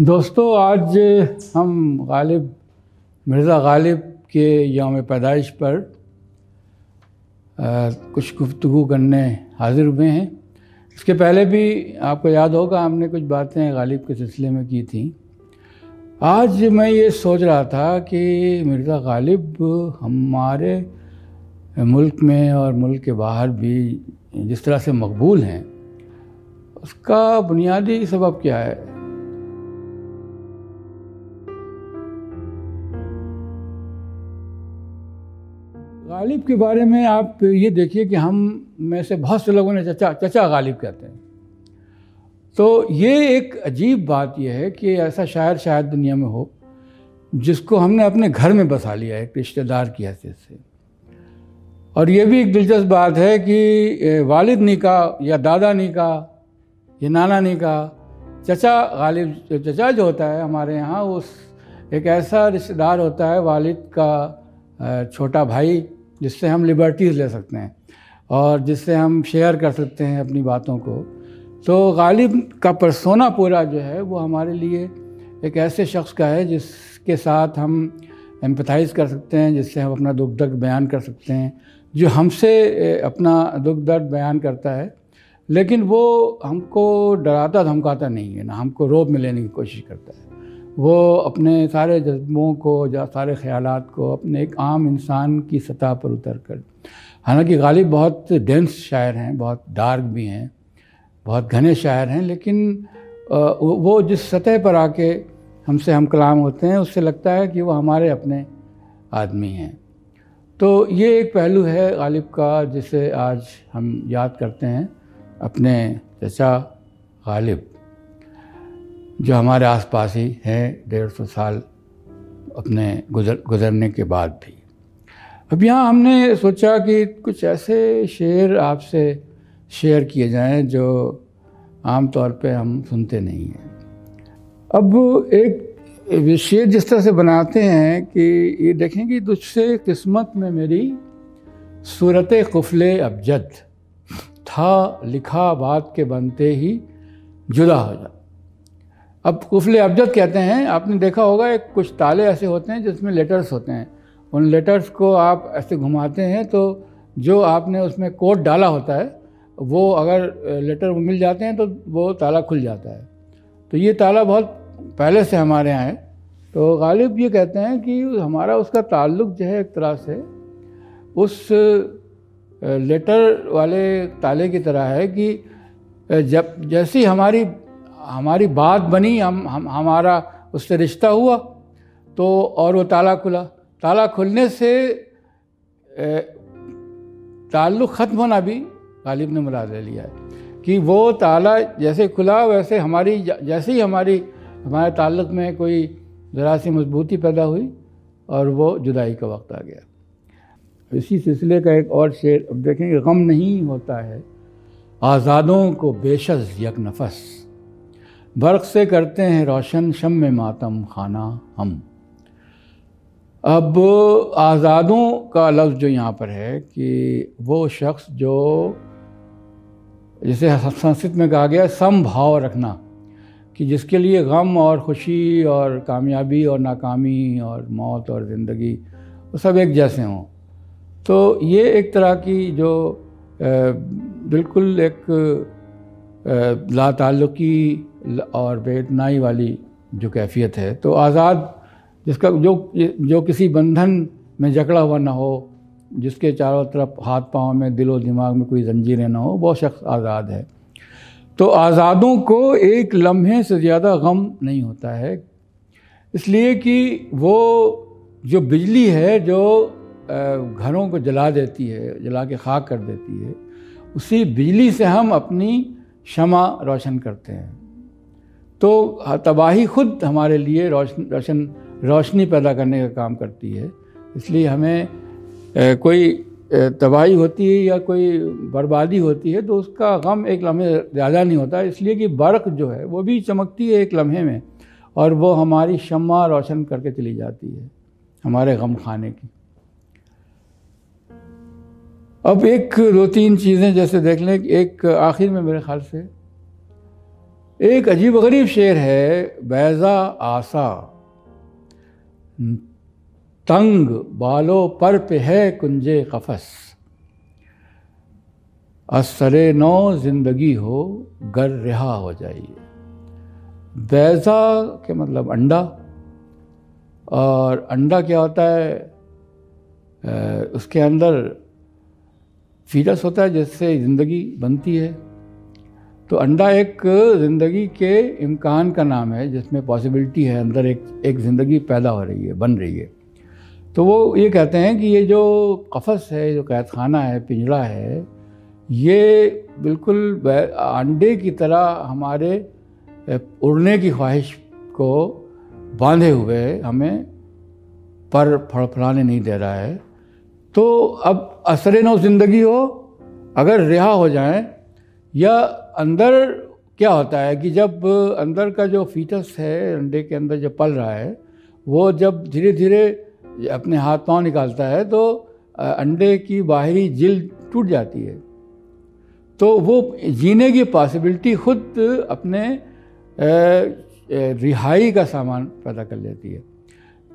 दोस्तों आज हम गालिब मिर्ज़ा गालिब के यौम पैदाइश पर आ, कुछ गुफ्तु करने हाजिर हुए हैं। इसके पहले भी आपको याद होगा हमने कुछ बातें गालिब के सिलसिले में की थी। आज मैं ये सोच रहा था कि मिर्ज़ा गालिब हमारे मुल्क में और मुल्क के बाहर भी जिस तरह से मकबूल हैं उसका बुनियादी सबब क्या है? गालिब के बारे में आप ये देखिए कि हम में से बहुत से लोगों ने चचा चचा गालिब कहते हैं। तो ये एक अजीब बात यह है कि ऐसा शायर शायद दुनिया में हो, जिसको हमने अपने घर में बसा लिया है, एक रिश्तेदार की हैसियत से। और ये भी एक दिलचस्प बात है कि वालिद नी का या दादा नी का या नाना नी का चचा गालिब, चचा जो होता है हमारे यहाँ, उस एक ऐसा रिश्तेदार होता है वालिद का छोटा भाई जिससे हम लिबर्टीज़ ले सकते हैं और जिससे हम शेयर कर सकते हैं अपनी बातों को। तो गालिब का परसोना पूरा जो है वो हमारे लिए एक ऐसे शख्स का है जिसके साथ हम एम्पथाइज़ कर सकते हैं, जिससे हम अपना दुख दर्द बयान कर सकते हैं, जो हमसे अपना दुख दर्द बयान करता है। लेकिन वो हमको डराता, धमकाता नहीं है ना, हमको रोब में लेने की कोशिश करता है। वो अपने सारे जज्बों को या सारे ख्याल को अपने एक आम इंसान की सतह पर उतर कर, हालाँकि गालिब बहुत डेंस शायर हैं, बहुत डार्क भी हैं, बहुत घने शायर हैं, लेकिन वो जिस सतह पर आके हमसे हम कलाम होते हैं, उससे लगता है कि वो हमारे अपने आदमी हैं। तो ये एक पहलू है गालिब का, जिसे आज हम याद करते हैं, अपने चचा गालिब। जो हमारे आसपास ही हैं, डेढ़ सौ साल अपने गुजर, गुजरने के बाद भी। अब यहाँ हमने सोचा कि कुछ ऐसे शेर आपसे शेयर किए जाएँ जो आम तौर पे हम सुनते नहीं हैं। अब एक शेर जिस तरह से बनाते हैं कि ये देखें कि तुझसे किस्मत में मेरी सूरत कुफले अबजद, था लिखा बात के बनते ही जुदा हो जा। अब कुफले अबजद कहते हैं, आपने देखा होगा, एक कुछ ताले ऐसे होते हैं जिसमें लेटर्स होते हैं। उन लेटर्स को आप ऐसे घुमाते हैं तो जो आपने उसमें कोड डाला होता है, वो अगर लेटर मिल जाते हैं तो वो ताला खुल जाता है। तो ये ताला बहुत पहले से हमारे यहाँ है। तो गालिब ये कहते हैं कि हमारा उसका ताल्लुक जो है एक तरह से उस लेटर वाले ताले की तरह है कि जब, जैसी हमारी हमारी बात बनी, हम हम, हमारा उससे रिश्ता हुआ तो और वो ताला खुला। ताला खुलने से ताल्लुक़ ख़त्म होना भी गालिब ने मुराद ले लिया है कि वो ताला जैसे खुला, वैसे हमारी, जैसे ही हमारी, हमारे ताल्लुक़ में कोई ज़रा सी मजबूती पैदा हुई और वो जुदाई का वक्त आ गया। इसी सिलसिले का एक और शेर, अब देखेंगे, गम नहीं होता है। आज़ादों को बेशज यक नफस। बर्क़ से करते हैं रोशन, शम में मातम, खाना हम। अब आज़ादों का लफ्ज़ जो यहाँ पर है कि वो शख्स जो, जिसे संस्कृत में कहा गया समभाव रखना, कि जिसके लिए गम और खुशी और कामयाबी और नाकामी और मौत और ज़िंदगी, वो सब एक जैसे हों। तो ये एक तरह की जो बिल्कुल एक ला ताल्लुकी और बेतनाई वाली जो कैफियत है तो आज़ाद जिसका जो जो किसी बंधन में जकड़ा हुआ ना हो, जिसके चारों तरफ़ हाथ पाँव में, दिलो दिमाग में कोई जंजीरें ना हो, वो शख्स आज़ाद है। तो आज़ादों को एक लम्हे से ज़्यादा गम नहीं होता है। इसलिए कि वो जो बिजली है, जो घरों को जला देती है, जला के खाक कर देती है, उसी बिजली से हम अपनी क्षमा रोशन करते हैं। तो तबाही खुद हमारे लिए रोशन रोशन, रोशनी पैदा करने का काम करती है। इसलिए हमें कोई तबाही होती है या कोई बर्बादी होती है तो उसका गम एक लम्हे ज़्यादा नहीं होता। इसलिए कि बर्क़ जो है, वो भी चमकती है एक लम्हे में और वो हमारी शम्मा रोशन करके चली जाती है हमारे गम खाने की। अब एक दो तीन चीज़ें जैसे देख लें एक आखिर में मेरे ख्याल से एक अजीब गरीब शेर है, बैज़ा आसा। तंग बालों पर पे है कुंजे कफस। असरे नौ ज़िंदगी हो, गर रिहा हो जाइए। बैज़ा के मतलब अंडा। और अंडा क्या होता है? उसके अंदर फीटस होता है जिससे ज़िंदगी बनती है। तो अंडा एक ज़िंदगी के इम्कान का नाम है, जिसमें पॉसिबिलिटी है, अंदर एक एक ज़िंदगी पैदा हो रही है, बन रही है। तो वो ये कहते हैं कि ये जो कफस है, जो कैद खाना है पिंजड़ा है, ये बिल्कुल अंडे की तरह हमारे उड़ने की ख्वाहिश को बांधे हुए हमें पर फड़फड़ाने नहीं दे रहा है। तो अब असर नो ज़िंदगी हो, अगर रिहा हो जाए, या अंदर क्या होता है कि जब अंदर का जो फीटस है, अंडे के अंदर जो पल रहा है, वो जब धीरे धीरे अपने हाथ पाँव निकालता है तो अंडे की बाहरी जिल टूट जाती है। तो वो जीने की पॉसिबिलिटी खुद अपने रिहाई का सामान पैदा कर लेती है।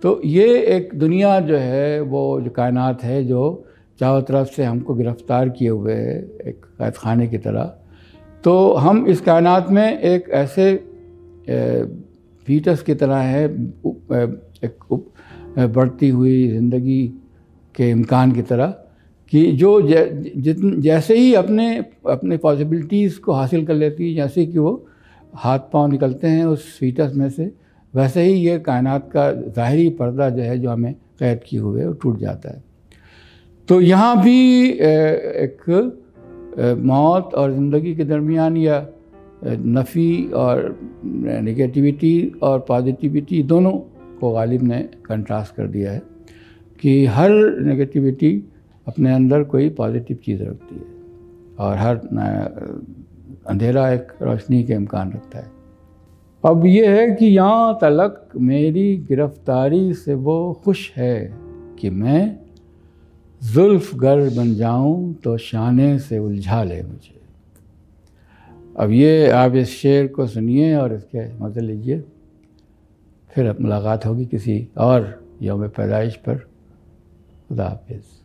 तो ये एक दुनिया जो है, वो जो कायनात है, जो चारों तरफ़ से हमको गिरफ़्तार किए हुए है, एक कैद खाने की तरह। तो हम इस कायनात में एक ऐसे फीटस की तरह है एक बढ़ती हुई ज़िंदगी के इम्कान की तरह कि जो जितन जैसे ही अपने अपने पॉसिबिलिटीज़ को हासिल कर लेती है, जैसे कि वो हाथ पाँव निकलते हैं उस फीटस में से, वैसे ही ये कायनात का ज़ाहरी पर्दा जो है जो हमें कैद किए हुए वो टूट जाता है। तो यहाँ भी एक मौत और ज़िंदगी के दरमियान या नफ़ी और नेगेटिविटी और पॉजिटिविटी दोनों को गालिब ने कंट्रास्ट कर दिया है कि हर नेगेटिविटी अपने अंदर कोई पॉजिटिव चीज़ रखती है और हर अंधेरा एक रोशनी के इम्कान रखता है। अब ये है कि यहाँ तलक मेरी गिरफ्तारी से वो खुश है कि मैं जुल्फ गर बन जाऊँ तो शाने से उलझा ले मुझे। अब ये आप इस शेर को सुनिए और इसके मज़े लीजिए। फिर मुलाकात होगी किसी और योम पैदाइश पर। खुदा हाफिज़।